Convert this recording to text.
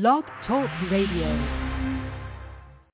Blog Talk Radio.